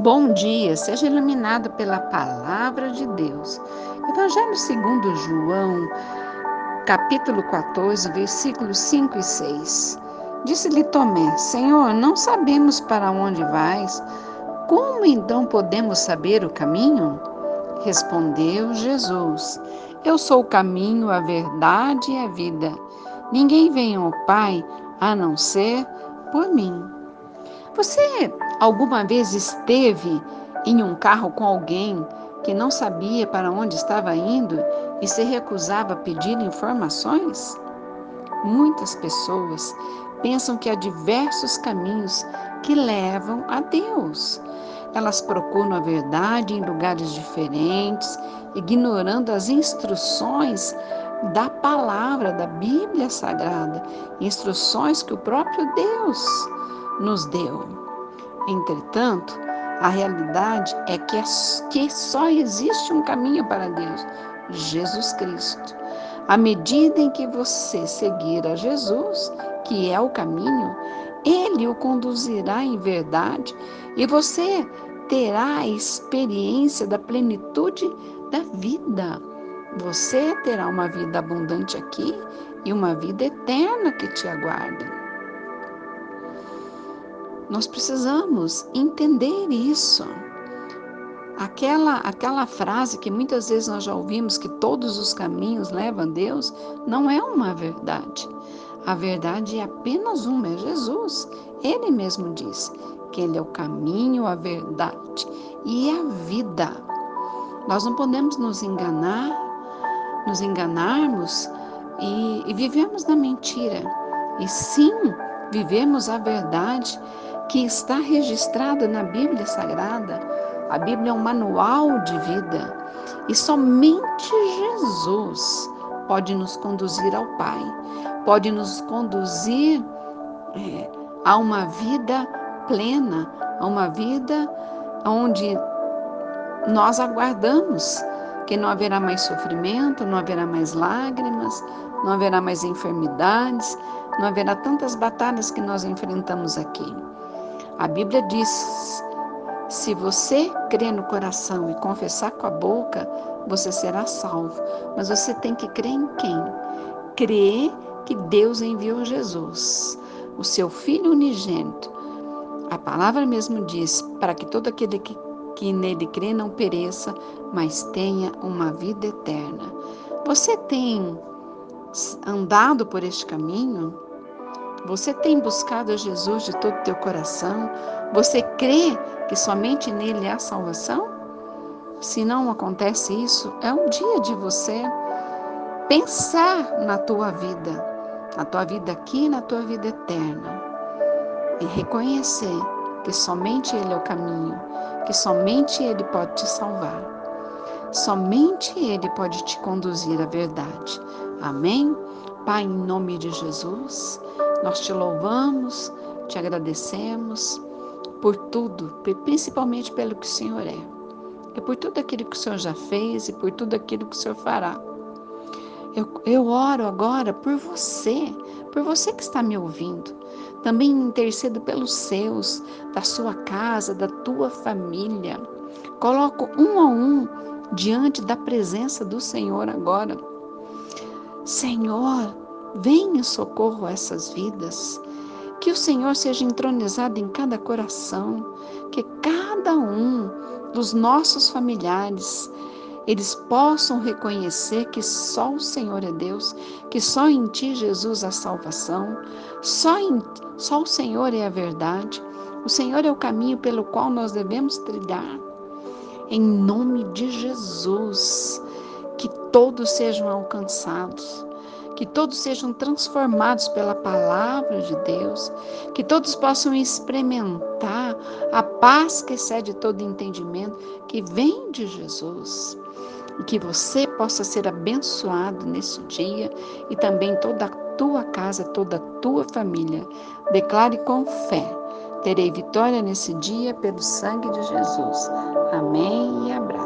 Bom dia, seja iluminado pela palavra de Deus. Evangelho segundo João, capítulo 14, versículos 5 e 6. Disse-lhe Tomé: Senhor, não sabemos para onde vais. Como então podemos saber o caminho? Respondeu Jesus: Eu sou o caminho, a verdade e a vida. Ninguém vem ao Pai a não ser por mim. Você alguma vez esteve em um carro com alguém que não sabia para onde estava indo e se recusava a pedir informações? Muitas pessoas pensam que há diversos caminhos que levam a Deus. Elas procuram a verdade em lugares diferentes, ignorando as instruções da palavra, da Bíblia Sagrada, instruções que o próprio Deus nos deu. Entretanto, a realidade é que, é, que só existe um caminho para Deus, Jesus Cristo. À medida em que você seguir a Jesus, que é o caminho, ele o conduzirá em verdade e você terá a experiência da plenitude da vida. Você terá uma vida abundante aqui e uma vida eterna que te aguarda. Nós precisamos entender isso. Aquela, aquela frase que muitas vezes nós já ouvimos que todos os caminhos levam a Deus, não é uma verdade. A verdade é apenas uma, é Jesus. Ele mesmo diz que Ele é o caminho, a verdade e a vida. Nós não podemos nos enganar, nos enganarmos e, e vivemos na mentira. E sim, vivemos a verdade que está registrada na Bíblia Sagrada. A Bíblia é um manual de vida e somente Jesus pode nos conduzir ao Pai, pode nos conduzir é, a uma vida plena, a uma vida onde nós aguardamos que não haverá mais sofrimento, não haverá mais lágrimas, não haverá mais enfermidades, não haverá tantas batalhas que nós enfrentamos aqui. A Bíblia diz: se você crer no coração e confessar com a boca, você será salvo. Mas você tem que crer em quem? Crer que Deus enviou Jesus, o seu Filho unigênito. A palavra mesmo diz: para que todo aquele que, que nele crê não pereça, mas tenha uma vida eterna. Você tem andado por este caminho? Você tem buscado a Jesus de todo o teu coração? Você crê que somente nele há salvação? Se não acontece isso, é um dia de você pensar na tua vida, na tua vida aqui e na tua vida eterna. E reconhecer que somente Ele é o caminho, que somente Ele pode te salvar. Somente Ele pode te conduzir à verdade. Amém? Pai, em nome de Jesus. Nós te louvamos, te agradecemos por tudo, principalmente pelo que o Senhor é. E por tudo aquilo que o Senhor já fez e por tudo aquilo que o Senhor fará. Eu, eu oro agora por você, por você que está me ouvindo. Também intercedo pelos seus, da sua casa, da tua família. Coloco um a um diante da presença do Senhor agora. Senhor, Venha socorro a essas vidas. Que o Senhor seja entronizado em cada coração, que cada um dos nossos familiares eles possam reconhecer que só o Senhor é Deus, que só em Ti, Jesus, há salvação, só, em, só o Senhor é a verdade, o Senhor é o caminho pelo qual nós devemos trilhar. Em nome de Jesus, que todos sejam alcançados, que todos sejam transformados pela palavra de Deus, que todos possam experimentar a paz que excede todo entendimento, que vem de Jesus. E que você possa ser abençoado nesse dia e também toda a tua casa, toda a tua família. Declare com fé: terei vitória nesse dia pelo sangue de Jesus. Amém e amém.